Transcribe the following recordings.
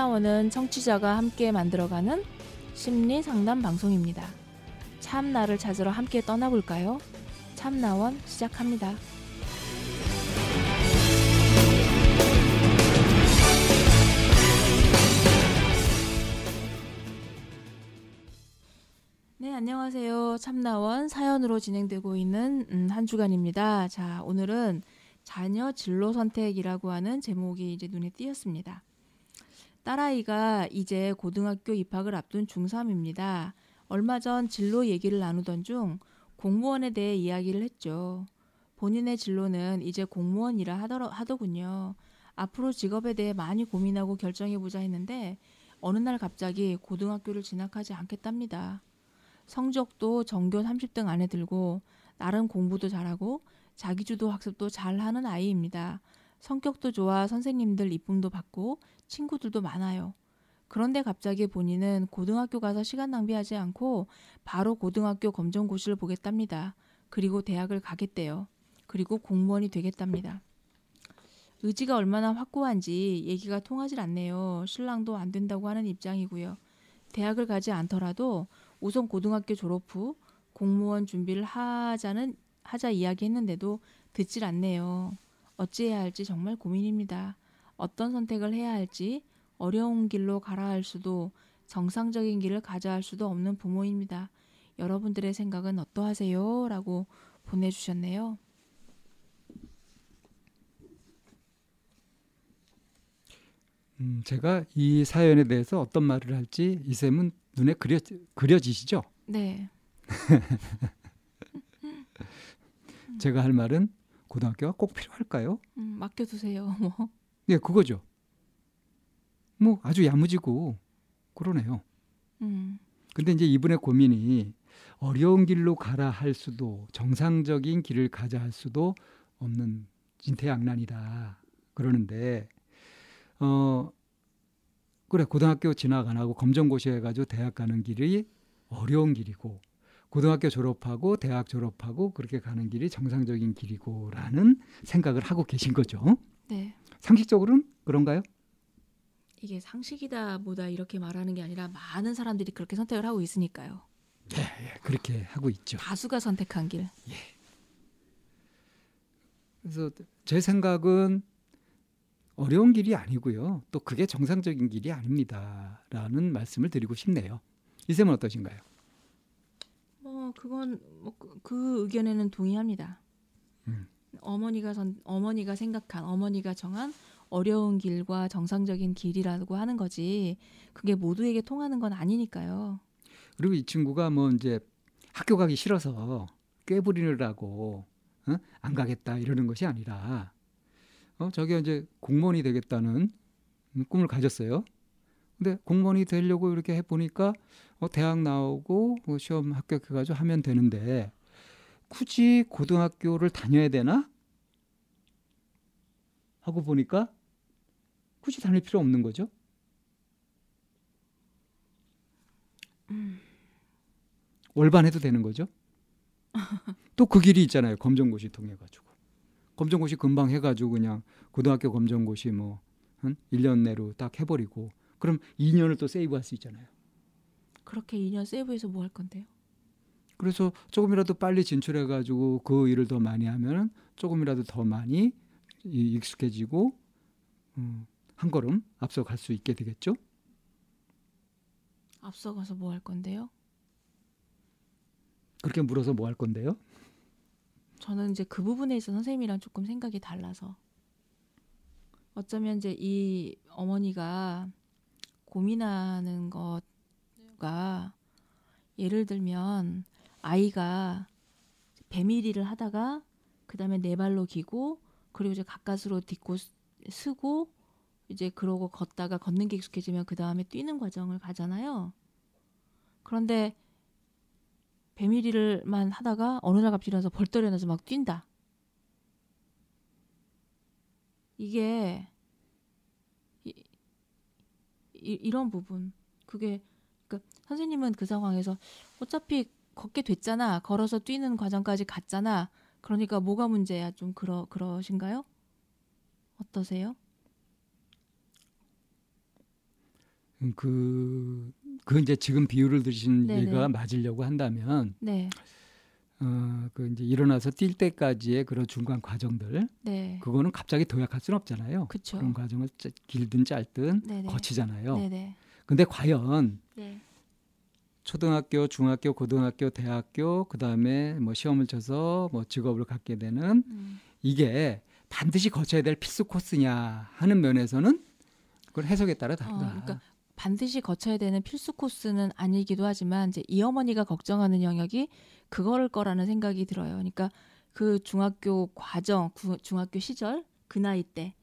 참나원은 청취자가 함께 만들어가는 심리 상담 방송입니다. 참나를 찾으러 함께 떠나볼까요? 참나원 시작합니다. 네, 안녕하세요. 참나원 사연으로 진행되고 있는 음, 한 주간입니다. 자, 오늘은 자녀 진로 선택이라고 하는 제목이 이제 눈에 띄었습니다. 딸아이가 이제 고등학교 입학을 앞둔 중3입니다. 얼마 전 진로 얘기를 나누던 중 공무원에 대해 이야기를 했죠. 본인의 진로는 이제 공무원이라 하더, 하더군요. 앞으로 직업에 대해 많이 고민하고 결정해보자 했는데 어느 날 갑자기 고등학교를 진학하지 않겠답니다. 성적도 전교 30등 안에 들고 나름 공부도 잘하고 자기주도 학습도 잘하는 아이입니다. 성격도 좋아 선생님들 이쁨도 받고 친구들도 많아요. 그런데 갑자기 본인은 고등학교 가서 시간 낭비하지 않고 바로 고등학교 검정고시를 보겠답니다. 그리고 대학을 가겠대요. 그리고 공무원이 되겠답니다. 의지가 얼마나 확고한지 얘기가 통하질 않네요. 신랑도 안 된다고 하는 입장이고요. 대학을 가지 않더라도 우선 고등학교 졸업 후 공무원 준비를 하자는 하자 이야기했는데도 듣질 않네요. 어찌해야 할지 정말 고민입니다. 어떤 선택을 해야 할지 어려운 길로 가라 할 수도 정상적인 길을 가자 할 수도 없는 부모입니다. 여러분들의 생각은 어떠하세요? 라고 보내주셨네요. 음, 제가 이 사연에 대해서 어떤 말을 할지 이쌤은 눈에 그려, 그려지시죠? 네. 제가 할 말은 고등학교가 꼭 필요할까요? 음, 맡겨두세요. 뭐. 네, 그거죠. 뭐 아주 야무지고 그러네요. 음. 근데 이제 이분의 고민이 어려운 길로 가라 할 수도 정상적인 길을 가자 할 수도 없는 진퇴양난이다. 그러는데 어 그래 고등학교 진학 안 하고 검정고시 해가지고 대학 가는 길이 어려운 길이고 고등학교 졸업하고 대학 졸업하고 그렇게 가는 길이 정상적인 길이고라는 생각을 하고 계신 거죠. 네. 상식적으로는 그런가요? 이게 상식이다 보다 이렇게 말하는 게 아니라 많은 사람들이 그렇게 선택을 하고 있으니까요. 예, 예 그렇게 하고 있죠. 다수가 선택한 길. 예. 그래서 제 생각은 어려운 길이 아니고요. 또 그게 정상적인 길이 아닙니다라는 말씀을 드리고 싶네요. 이 쌤은 어떠신가요? 뭐 그건 뭐그 그 의견에는 동의합니다. 음. 어머니가 선, 어머니가 생각한 어머니가 정한 어려운 길과 정상적인 길이라고 하는 거지 그게 모두에게 통하는 건 아니니까요. 그리고 이 친구가 뭐 이제 학교 가기 싫어서 꾀부리느라고 어? 안 가겠다 이러는 것이 아니라 어 저기 이제 공무원이 되겠다는 꿈을 가졌어요. 근데 공무원이 되려고 이렇게 해 보니까 어 대학 나오고 뭐 시험 합격해가지고 하면 되는데 굳이 고등학교를 다녀야 되나 하고 보니까 굳이 다닐 필요 없는 거죠. 음. 월반해도 되는 거죠. 또 그 길이 있잖아요. 검정고시 통해 가지고. 검정고시 금방 해 가지고 그냥 고등학교 검정고시 뭐 한 1년 내로 딱 해버리고 그럼 2년을 또 세이브할 수 있잖아요. 그렇게 2년 세이브해서 뭐 할 건데요? 그래서 조금이라도 빨리 진출해 가지고 그 일을 더 많이 하면은 조금이라도 더 많이 익숙해지고 음, 한 걸음 앞서 갈 수 있게 되겠죠. 앞서가서 뭐 할 건데요? 그렇게 물어서 뭐 할 건데요? 저는 이제 그 부분에 있어 선생님이랑 조금 생각이 달라서 어쩌면 이제 이 어머니가 고민하는 것가 예를 들면 아이가 배밀이를 하다가 그다음에 네 발로 기고 그리고 이제 가까스로 딛고 쓰고 이제 그러고 걷다가 걷는 게 익숙해지면 그 다음에 뛰는 과정을 가잖아요. 그런데 배밀이를만 하다가 어느 날 갑자기 일어나서 벌떡 일어나서 막 뛴다. 이게 이, 이, 이런 부분 그게 그 선생님은 그 상황에서 어차피 걷게 됐잖아 걸어서 뛰는 과정까지 갔잖아 그러니까 뭐가 문제야 좀 그러 그러신가요? 어떠세요? 음, 그, 그 이제 지금 비유를 드신 네네. 얘가 맞으려고 한다면, 네. 어, 그 이제 일어나서 뛸 때까지의 그런 중간 과정들, 네. 그거는 갑자기 도약할 수는 없잖아요. 그쵸. 그런 과정을 짜- 길든 짧든 네네. 거치잖아요. 네네. 근데 과연 네. 초등학교, 중학교, 고등학교, 대학교, 그 다음에 뭐 시험을 쳐서 뭐 직업을 갖게 되는 음. 이게 반드시 거쳐야 될 필수 코스냐 하는 면에서는 그걸 해석에 따라 다르다. 어, 그러니까 반드시 거쳐야 되는 필수 코스는 아니기도 하지만 이제 이 어머니가 걱정하는 영역이 그거를 거라는 생각이 들어요. 그러니까 그 중학교 과정, 구- 중학교 시절 그 나이 때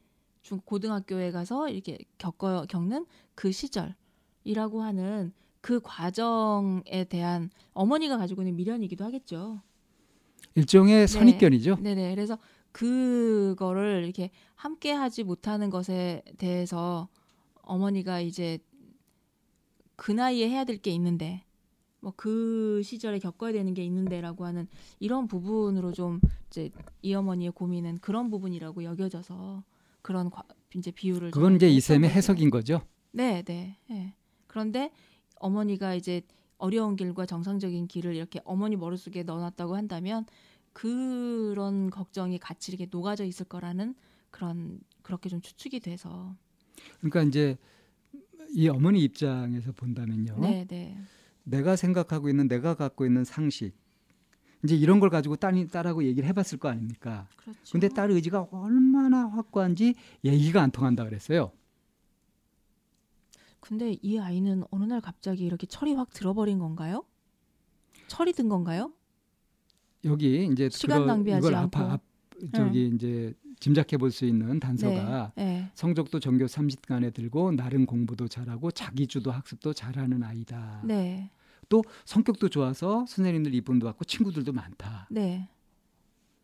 중, 고등학교에 가서 이렇게 겪어 겪는 그 시절이라고 하는 그 과정에 대한 어머니가 가지고 있는 미련이기도 하겠죠. 일종의 선입견이죠. 네 네. 그래서 그거를 이렇게 함께 하지 못하는 것에 대해서 어머니가 이제 그 나이에 해야 될 게 있는데 뭐 그 시절에 겪어야 되는 게 있는데라고 하는 이런 부분으로 좀 이제 이 어머니의 고민은 그런 부분이라고 여겨져서 그런 과- 이제 비유를 그건 이제 저는 이 쌤의 했던 거죠. 해석인 거죠. 네, 네. 예. 그런데 어머니가 이제 어려운 길과 정상적인 길을 이렇게 어머니 머릿속에 넣어놨다고 한다면 그런 걱정이 같이 이렇게 녹아져 있을 거라는 그런 그렇게 좀 추측이 돼서 그러니까 이제 이 어머니 입장에서 본다면요. 네, 네. 내가 생각하고 있는 내가 갖고 있는 상식 이제 이런 걸 가지고 딸이 딸하고 얘기를 해봤을 거 아닙니까? 그렇죠. 근데 딸 의지가 얼마나 확고한지 얘기가 안 통한다 그랬어요. 근데 이 아이는 어느 날 갑자기 이렇게 철이 확 들어버린 건가요? 철이 든 건가요? 여기 이제 시간 낭비하지 않고. 아파, 앞, 저기 이제 짐작해 볼 수 있는 단서가 네. 네. 성적도 전교 30간에 들고 나름 공부도 잘하고 자기주도 학습도 잘하는 아이다. 네. 또 성격도 좋아서 선생님들 이쁨도 받고 친구들도 많다. 네.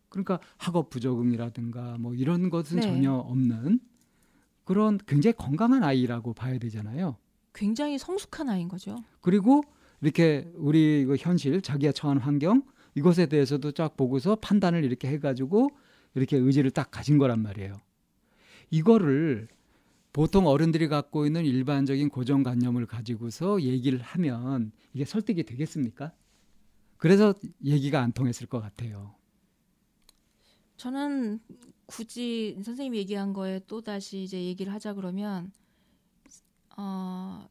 그러니까 학업 부적응이라든가 뭐 이런 것은 네. 전혀 없는 그런 굉장히 건강한 아이라고 봐야 되잖아요. 굉장히 성숙한 아이인 거죠. 그리고 이렇게 우리 그 현실 자기가 처한 환경 이것에 대해서도 쫙 보고서 판단을 이렇게 해가지고 이렇게 의지를 딱 가진 거란 말이에요. 이거를 보통 어른들이 갖고 있는 일반적인 고정관념을 가지고서 얘기를 하면 이게 설득이 되겠습니까? 그래서 얘기가 안 통했을 것 같아요. 저는 굳이 선생님이 얘기한 거에 또 다시 이제 얘기를 하자 그러면 어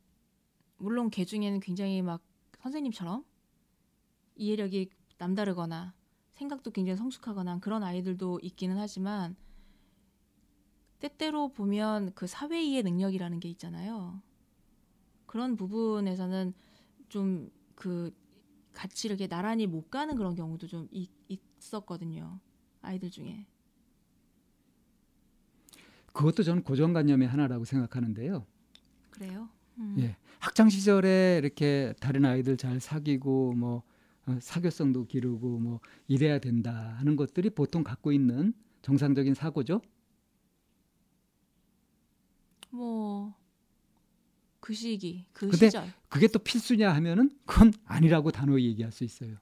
물론 개 중에는 굉장히 막 선생님처럼 이해력이 남다르거나 생각도 굉장히 성숙하거나 그런 아이들도 있기는 하지만 때때로 보면 그 사회 이해 능력이라는 게 있잖아요. 그런 부분에서는 좀 그 같이 이렇게 나란히 못 가는 그런 경우도 좀 있, 있었거든요. 아이들 중에. 그것도 저는 고정관념의 하나라고 생각하는데요. 그래요? 음. 예. 학창 시절에 이렇게 다른 아이들 잘 사귀고 뭐 어, 사교성도 기르고 뭐 이래야 된다 하는 것들이 보통 갖고 있는 정상적인 사고죠. 뭐, 그 시기, 그 근데 시절. 그게 또 필수냐 하면은 그건 아니라고 단호히 얘기할 수 있어요.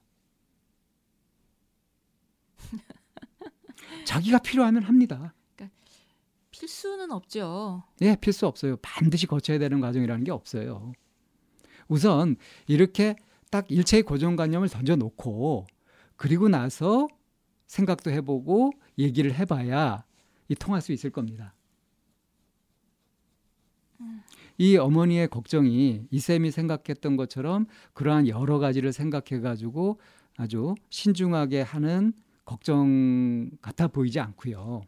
자기가 필요하면 합니다. 필수는 없죠. 예, 필수 없어요. 반드시 거쳐야 되는 과정이라는 게 없어요. 우선 이렇게 딱 일체의 고정관념을 던져놓고 그리고 나서 생각도 해보고 얘기를 해봐야 이 통할 수 있을 겁니다. 이 어머니의 걱정이 이쌤이 생각했던 것처럼 그러한 여러 가지를 생각해 가지고 아주 신중하게 하는 걱정 같아 보이지 않고요.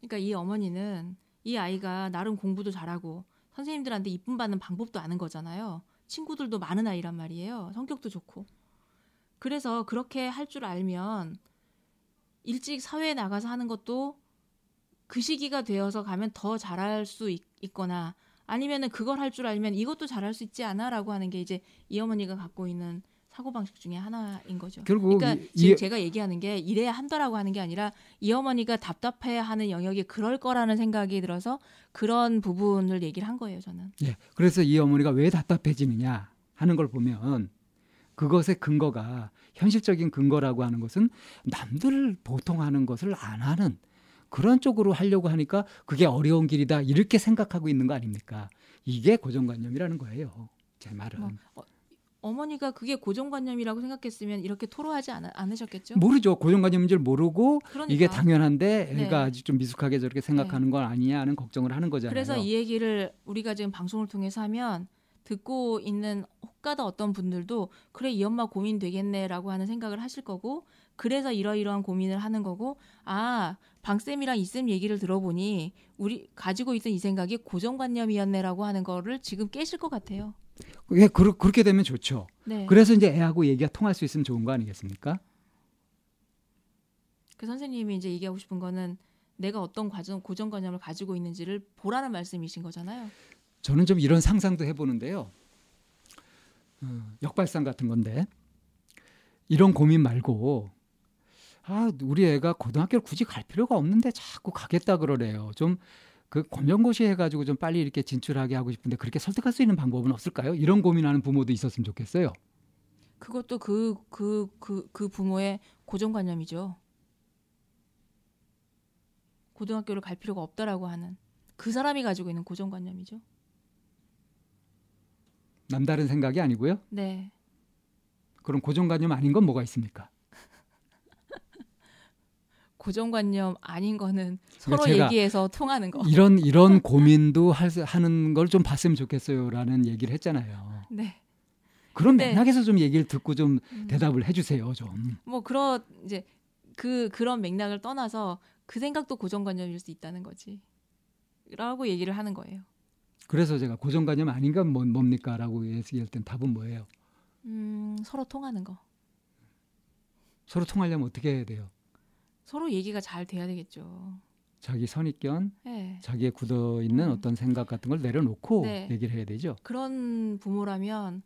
그러니까 이 어머니는 이 아이가 나름 공부도 잘하고 선생님들한테 이쁨 받는 방법도 아는 거잖아요. 친구들도 많은 아이란 말이에요. 성격도 좋고. 그래서 그렇게 할 줄 알면 일찍 사회에 나가서 하는 것도 그 시기가 되어서 가면 더 잘할 수 있, 있거나 아니면은 그걸 할 줄 알면 이것도 잘할 수 있지 않아라고 하는 게 이제 이 어머니가 갖고 있는 사고 방식 중에 하나인 거죠. 결국 그러니까 이- 지금 이- 제가 얘기하는 게 이래야 한다라고 하는 게 아니라 이 어머니가 답답해하는 영역이 그럴 거라는 생각이 들어서 그런 부분을 얘기를 한 거예요. 저는. 예. 그래서 이 어머니가 왜 답답해지느냐 하는 걸 보면 그것의 근거가 현실적인 근거라고 하는 것은 남들 보통 하는 것을 안 하는 그런 쪽으로 하려고 하니까 그게 어려운 길이다 이렇게 생각하고 있는 거 아닙니까? 이게 고정관념이라는 거예요. 제 말은. 뭐, 어, 어 머니가 그게 고정관념이라고 생각했으면 이렇게 토로하지 않, 않으셨겠죠? 모르죠. 고정관념인 줄 모르고 그러니까. 이게 당연한데 애가 네. 아직 좀 미숙하게 저렇게 생각하는 건 아니냐 하는 걱정을 하는 거잖아요. 그래서 이 얘기를 우리가 지금 방송을 통해서 하면 듣고 있는 혹가다 어떤 분들도 그래 이 엄마 고민 되겠네라고 하는 생각을 하실 거고 그래서 이러이러한 고민을 하는 거고 아 방쌤이랑 이쌤 얘기를 들어보니 우리 가지고 있던 이 생각이 고정관념이었네라고 하는 거를 지금 깨실 것 같아요. 예, 그러, 그렇게 되면 좋죠. 네. 그래서 이제 애하고 얘기가 통할 수 있으면 좋은 거 아니겠습니까? 그 선생님이 이제 얘기하고 싶은 거는 내가 어떤 과정 고정관념을 가지고 있는지를 보라는 말씀이신 거잖아요. 저는 좀 이런 상상도 해보는데요. 어, 역발상 같은 건데 이런 고민 말고 아 우리 애가 고등학교를 굳이 갈 필요가 없는데 자꾸 가겠다 그러래요. 좀 그 검정고시 해가지고 좀 빨리 이렇게 진출하게 하고 싶은데 그렇게 설득할 수 있는 방법은 없을까요? 이런 고민하는 부모도 있었으면 좋겠어요. 그것도 그 그 그 그 부모의 고정관념이죠. 고등학교를 갈 필요가 없다라고 하는 그 사람이 가지고 있는 고정관념이죠. 남다른 생각이 아니고요. 네. 그럼 고정관념 아닌 건 뭐가 있습니까? 고정관념 아닌 거는 서로 그러니까 제가 얘기해서 통하는 거. 이런 이런 고민도 할, 수- 하는 걸 좀 봤으면 좋겠어요라는 얘기를 했잖아요. 네. 그런 근데- 맥락에서 좀 얘기를 듣고 좀 음, 대답을 해주세요 좀. 뭐 그런 이제 그 그런 맥락을 떠나서 그 생각도 고정관념일 수 있다는 거지. 라고 얘기를 하는 거예요. 그래서 제가 고정관념 아닌가 뭐, 뭡니까라고 얘기할 땐 답은 뭐예요? 음, 서로 통하는 거. 서로 통하려면 어떻게 해야 돼요? 서로 얘기가 잘 돼야 되겠죠. 자기 선입견, 네. 자기의 굳어 있는 음. 어떤 생각 같은 걸 내려놓고 네. 얘기를 해야 되죠. 그런 부모라면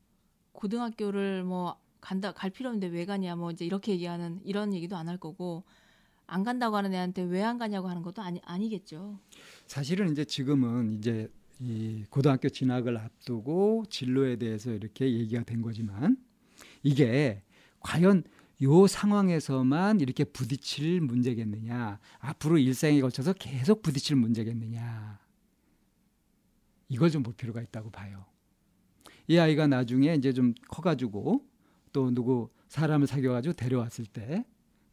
고등학교를 뭐 간다 갈 필요 없는데 왜 가냐 뭐 이제 이렇게 얘기하는 이런 얘기도 안 할 거고 안 간다고 하는 애한테 왜 안 가냐고 하는 것도 아니 아니겠죠. 사실은 이제 지금은 이제 이 고등학교 진학을 앞두고 진로에 대해서 이렇게 얘기가 된 거지만 이게 과연 요 상황에서만 이렇게 부딪힐 문제겠느냐 앞으로 일생에 걸쳐서 계속 부딪힐 문제겠느냐 이걸 좀 볼 필요가 있다고 봐요. 이 아이가 나중에 이제 좀 커가지고 또 누구 사람을 사귀어가지고 데려왔을 때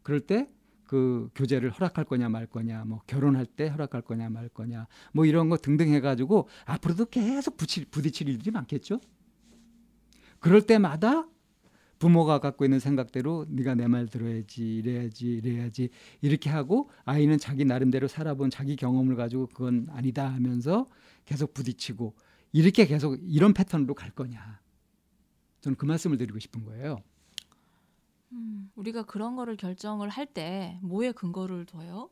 그럴 때 그 교제를 허락할 거냐 말 거냐 뭐 결혼할 때 허락할 거냐 말 거냐 뭐 이런 거 등등 해가지고 앞으로도 계속 부딪힐, 일들이 많겠죠. 그럴 때마다 부모가 갖고 있는 생각대로 네가 내 말 들어야지 이래야지 이래야지 이렇게 하고 아이는 자기 나름대로 살아본 자기 경험을 가지고 그건 아니다 하면서 계속 부딪히고 이렇게 계속 이런 패턴으로 갈 거냐 저는 그 말씀을 드리고 싶은 거예요. 음, 우리가 그런 거를 결정을 할 때 뭐에 근거를 둬요?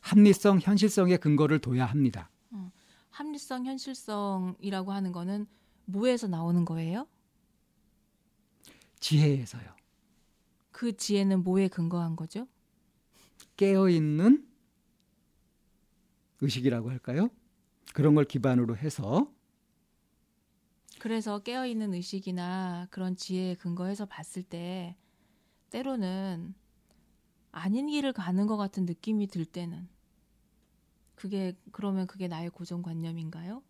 합리성 현실성의 근거를 둬야 합니다. 합리성, 현실성이라고 하는 거는 뭐에서 나오는 거예요? 지혜에서요. 그 지혜는 뭐에 근거한 거죠? 깨어 있는 의식이라고 할까요? 그런 걸 기반으로 해서 그래서 깨어 있는 의식이나 그런 지혜에 근거해서 봤을 때 때로는 아닌 길을 가는 것 같은 느낌이 들 때는 그게 그러면 그게 나의 고정관념인가요?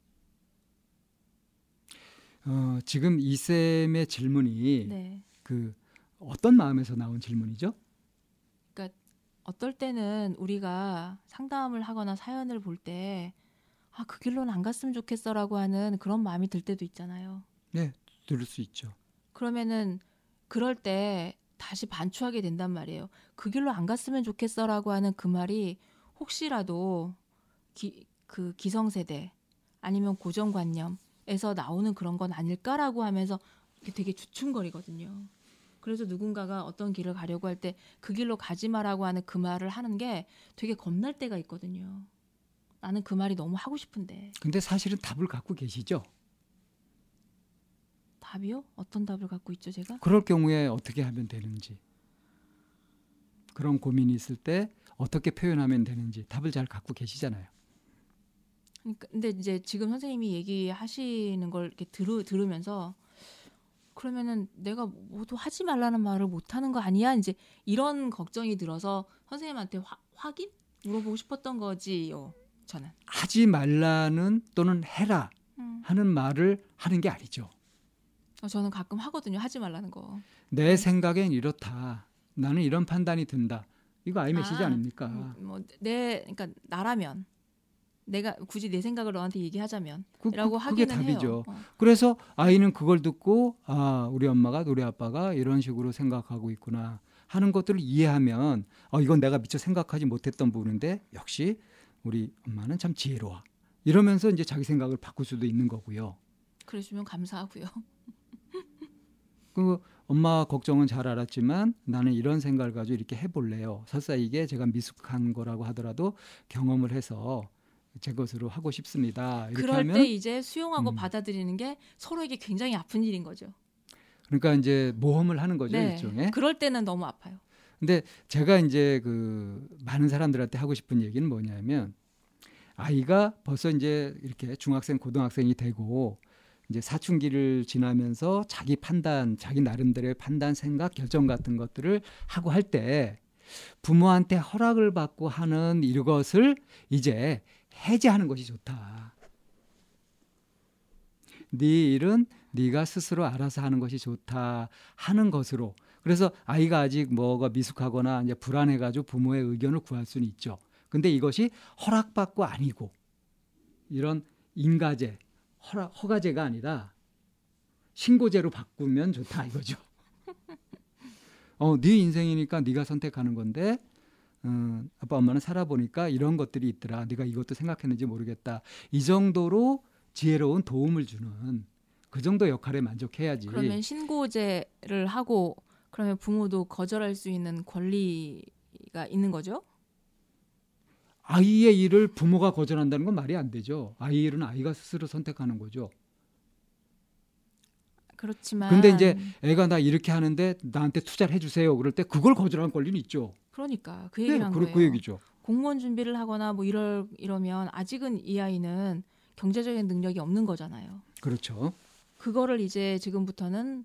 어, 지금 이 쌤의 질문이 네. 그 어떤 마음에서 나온 질문이죠? 어떨 때는 우리가 상담을 하거나 사연을 볼 때 아, 그 길로는 안 갔으면 좋겠어라고 하는 그런 마음이 들 때도 있잖아요. 네, 들을 수 있죠. 그러면은 그럴 때 다시 반추하게 된단 말이에요. 그 길로 안 갔으면 좋겠어라고 하는 그 말이 혹시라도 기, 그 기성세대 아니면 고정관념 에서 나오는 그런 건 아닐까라고 하면서 되게 주춤거리거든요. 그래서 누군가가 어떤 길을 가려고 할 때 그 길로 가지 마라고 하는 그 말을 하는 게 되게 겁날 때가 있거든요. 나는 그 말이 너무 하고 싶은데 근데 사실은 답을 갖고 계시죠? 답이요? 어떤 답을 갖고 있죠, 제가? 그럴 경우에 어떻게 하면 되는지 그런 고민이 있을 때 어떻게 표현하면 되는지 답을 잘 갖고 계시잖아요. 그러니까 근데 이제 지금 선생님이 얘기하시는 걸 이렇게 들으, 들으면서 그러면은 내가 모두 하지 말라는 말을 못 하는 거 아니야? 이제 이런 걱정이 들어서 선생님한테 화, 확인 물어보고 싶었던 거지요. 저는. 하지 말라는 또는 해라 음. 하는 말을 하는 게 아니죠. 어, 저는 가끔 하거든요. 하지 말라는 거. 내 생각엔 이렇다. 나는 이런 판단이 든다. 이거 아이 메시지 아, 아닙니까? 음, 뭐내 그러니까 나라면 내가 굳이 내 생각을 너한테 얘기하자면 그, 라고 그, 그게 하기는 답이죠. 해요. 어. 그래서 아이는 그걸 듣고 아 우리 엄마가 우리 아빠가 이런 식으로 생각하고 있구나 하는 것들을 이해하면 어 이건 내가 미처 생각하지 못했던 부분인데 역시 우리 엄마는 참 지혜로워 이러면서 이제 자기 생각을 바꿀 수도 있는 거고요. 그래주면 감사하고요. 그 엄마 걱정은 잘 알았지만 나는 이런 생각을 가지고 이렇게 해볼래요. 설사 이게 제가 미숙한 거라고 하더라도 경험을 해서 제 것으로 하고 싶습니다. 그럴 때 이제 수용하고 음. 받아들이는 게 서로에게 굉장히 아픈 일인 거죠. 그러니까 이제 모험을 하는 거죠 네. 일종의. 그럴 때는 너무 아파요. 근데 제가 이제 그 많은 사람들한테 하고 싶은 얘기는 뭐냐면 아이가 벌써 이제 이렇게 중학생 고등학생이 되고 이제 사춘기를 지나면서 자기 판단, 자기 나름대로의 판단, 생각, 결정 같은 것들을 하고 할 때 부모한테 허락을 받고 하는 이것을 이제 해제하는 것이 좋다. 네 일은 네가 스스로 알아서 하는 것이 좋다 하는 것으로 그래서 아이가 아직 뭐가 미숙하거나 이제 불안해가지고 부모의 의견을 구할 수는 있죠. 근데 이것이 허락받고 아니고 이런 인가제, 허락, 허가제가 아니라 신고제로 바꾸면 좋다 이거죠. 어, 네 인생이니까 네가 선택하는 건데 음, 아빠 엄마는 살아보니까 이런 것들이 있더라. 네가 이것도 생각했는지 모르겠다. 이 정도로 지혜로운 도움을 주는 그 정도 역할에 만족해야지. 그러면 신고제를 하고 그러면 부모도 거절할 수 있는 권리가 있는 거죠? 아이의 일을 부모가 거절한다는 건 말이 안 되죠. 아이 일은 아이가 스스로 선택하는 거죠. 그렇지만 근데 이제 애가 나 이렇게 하는데 나한테 투자를 해주세요. 그럴 때 그걸 거절하는 권리는 있죠. 그러니까 그 얘기를 한 그, 거예요. 그 얘기죠. 공무원 준비를 하거나 뭐 이럴 이러면 아직은 이 아이는 경제적인 능력이 없는 거잖아요. 그렇죠. 그거를 이제 지금부터는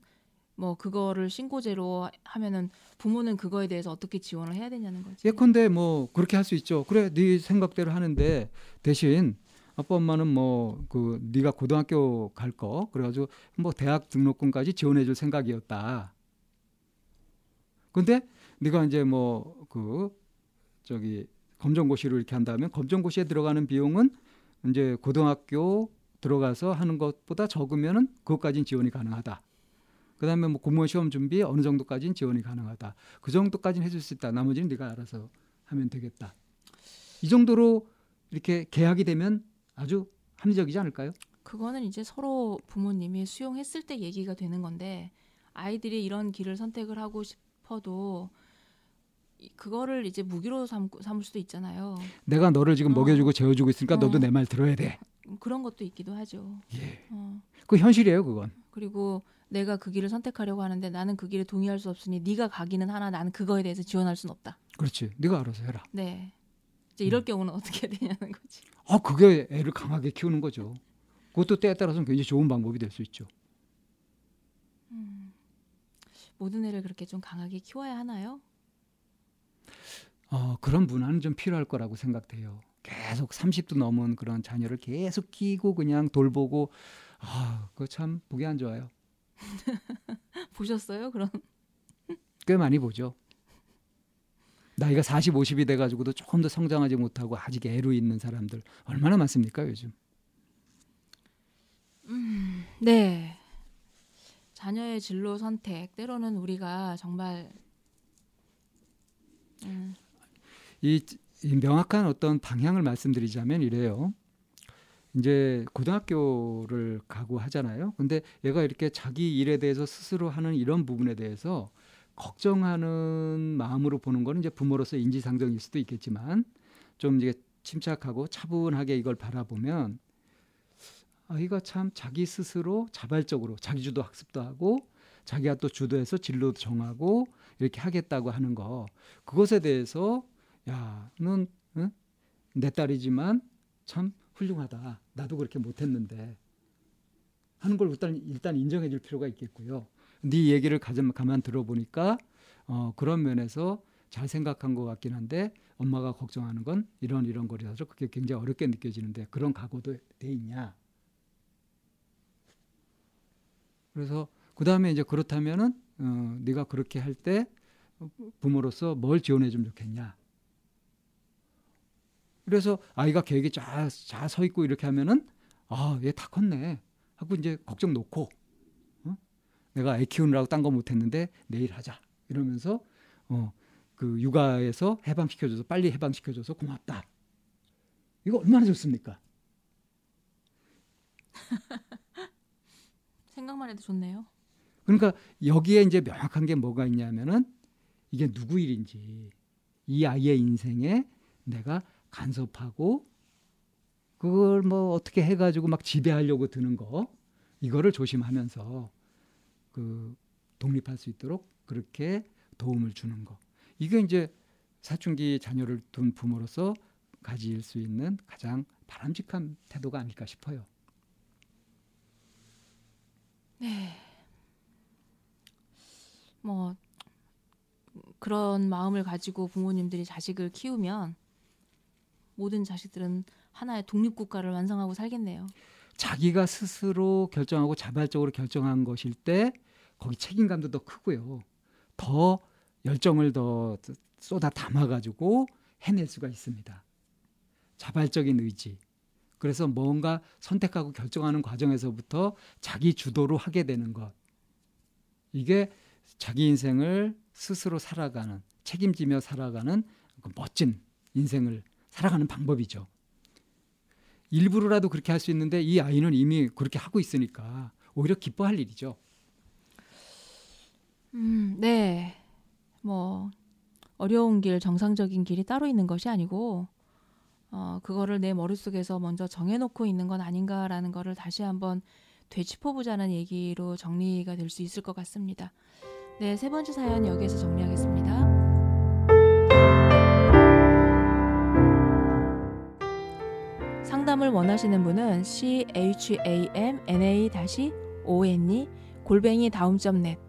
뭐 그거를 신고제로 하면은 부모는 그거에 대해서 어떻게 지원을 해야 되냐는 거지. 예컨대 뭐 그렇게 할 수 있죠. 그래 네 생각대로 하는데 대신 아빠 엄마는 뭐 그 네가 고등학교 갈 거 그래가지고 뭐 대학 등록금까지 지원해줄 생각이었다. 근데 네가 이제 뭐 그 저기 검정고시를 이렇게 한다면 검정고시에 들어가는 비용은 이제 고등학교 들어가서 하는 것보다 적으면은 그것까지는 지원이 가능하다. 그다음에 뭐 공무원 시험 준비 어느 정도까지는 지원이 가능하다. 그 정도까지는 해줄 수 있다. 나머지는 네가 알아서 하면 되겠다. 이 정도로 이렇게 계약이 되면 아주 합리적이지 않을까요? 그거는 이제 서로 부모님이 수용했을 때 얘기가 되는 건데 아이들이 이런 길을 선택을 하고 싶어도 이- 그거를 이제 무기로 삼고, 삼을 수도 있잖아요. 내가 너를 지금 어. 먹여주고 재워주고 있으니까 너도 어. 내말 들어야 돼. 그런 것도 있기도 하죠. 예. 어. 그 현실이에요, 그건. 그리고 내가 그 길을 선택하려고 하는데 나는 그 길에 동의할 수 없으니 네가 가기는 하나 나는 그거에 대해서 지원할 수는 없다. 그렇지. 네가 알아서 해라. 네. 이제 이럴 음. 경우는 어떻게 해야 되냐는 거지. 아, 그게 애를 강하게 키우는 거죠. 그것도 때에 따라서는 굉장히 좋은 방법이 될 수 있죠. 모든 애를 그렇게 좀 강하게 키워야 하나요? 어, 그런 문화는 좀 필요할 거라고 생각돼요. 계속 30도 넘은 그런 자녀를 계속 키고 그냥 돌보고 아, 그거 참 보기 안 좋아요. 보셨어요? 그런 꽤 많이 보죠. 나이가 40, 50이 돼가지고도 조금 더 성장하지 못하고 아직 애로 있는 사람들 얼마나 많습니까 요즘? 네. 자녀의 진로 선택 때로는 우리가 정말 음, 이, 이 명확한 어떤 방향을 말씀드리자면 이래요. 이제 고등학교를 가고 하잖아요. 근데 얘가 이렇게 자기 일에 대해서 스스로 하는 이런 부분에 대해서 걱정하는 마음으로 보는 거는 이제 부모로서 인지상정일 수도 있겠지만 좀 이제 침착하고 차분하게 이걸 바라보면 아이가 참 자기 스스로 자발적으로 자기주도 학습도 하고 자기가 또 주도해서 진로도 정하고 이렇게 하겠다고 하는 거 그것에 대해서 야, 넌 응? 내 딸이지만 참 훌륭하다. 나도 그렇게 못했는데 하는 걸 일단 일단 인정해줄 필요가 있겠고요. 네 얘기를 가만 가만 들어보니까 어, 그런 면에서 잘 생각한 것 같긴 한데 엄마가 걱정하는 건 이런 이런 거라서 그게 굉장히 어렵게 느껴지는데 그런 각오도 돼 있냐? 그래서 그 다음에 이제 그렇다면은 어, 네가 그렇게 할 때 부모로서 뭘 지원해 주면 좋겠냐. 그래서 아이가 계획이 쫙잘 서 있고 이렇게 하면은 아, 얘 다 컸네. 하고 이제 걱정 놓고 어? 내가 애 키우느라고 딴 거 못했는데 내일 하자 이러면서 어, 그 육아에서 해방시켜줘서 빨리 해방시켜줘서 고맙다. 이거 얼마나 좋습니까? 생각만 해도 좋네요. 그러니까 여기에 이제 명확한 게 뭐가 있냐면은 이게 누구 일인지 이 아이의 인생에 내가 간섭하고 그걸 뭐 어떻게 해가지고 막 지배하려고 드는 거 이거를 조심하면서 그 독립할 수 있도록 그렇게 도움을 주는 거 이게 이제 사춘기 자녀를 둔 부모로서 가질 수 있는 가장 바람직한 태도가 아닐까 싶어요. 네. 뭐 그런 마음을 가지고 부모님들이 자식을 키우면 모든 자식들은 하나의 독립 국가를 완성하고 살겠네요. 자기가 스스로 결정하고 자발적으로 결정한 것일 때 거기 책임감도 더 크고요. 더 열정을 더 쏟아 담아가지고 해낼 수가 있습니다. 자발적인 의지. 그래서 뭔가 선택하고 결정하는 과정에서부터 자기 주도로 하게 되는 것. 이게 자기 인생을 스스로 살아가는, 책임지며 살아가는 그 멋진 인생을 살아가는 방법이죠. 일부러라도 그렇게 할 수 있는데 이 아이는 이미 그렇게 하고 있으니까 오히려 기뻐할 일이죠. 음, 네. 뭐 어려운 길, 정상적인 길이 따로 있는 것이 아니고 어, 그거를 내 머릿속에서 먼저 정해놓고 있는 건 아닌가라는 거를 다시 한번 되짚어보자는 얘기로 정리가 될 수 있을 것 같습니다. 네, 세 번째 사연 여기에서 정리하겠습니다. 상담을 원하시는 분은 c h a m n a o n e 골뱅이 다음 점 넷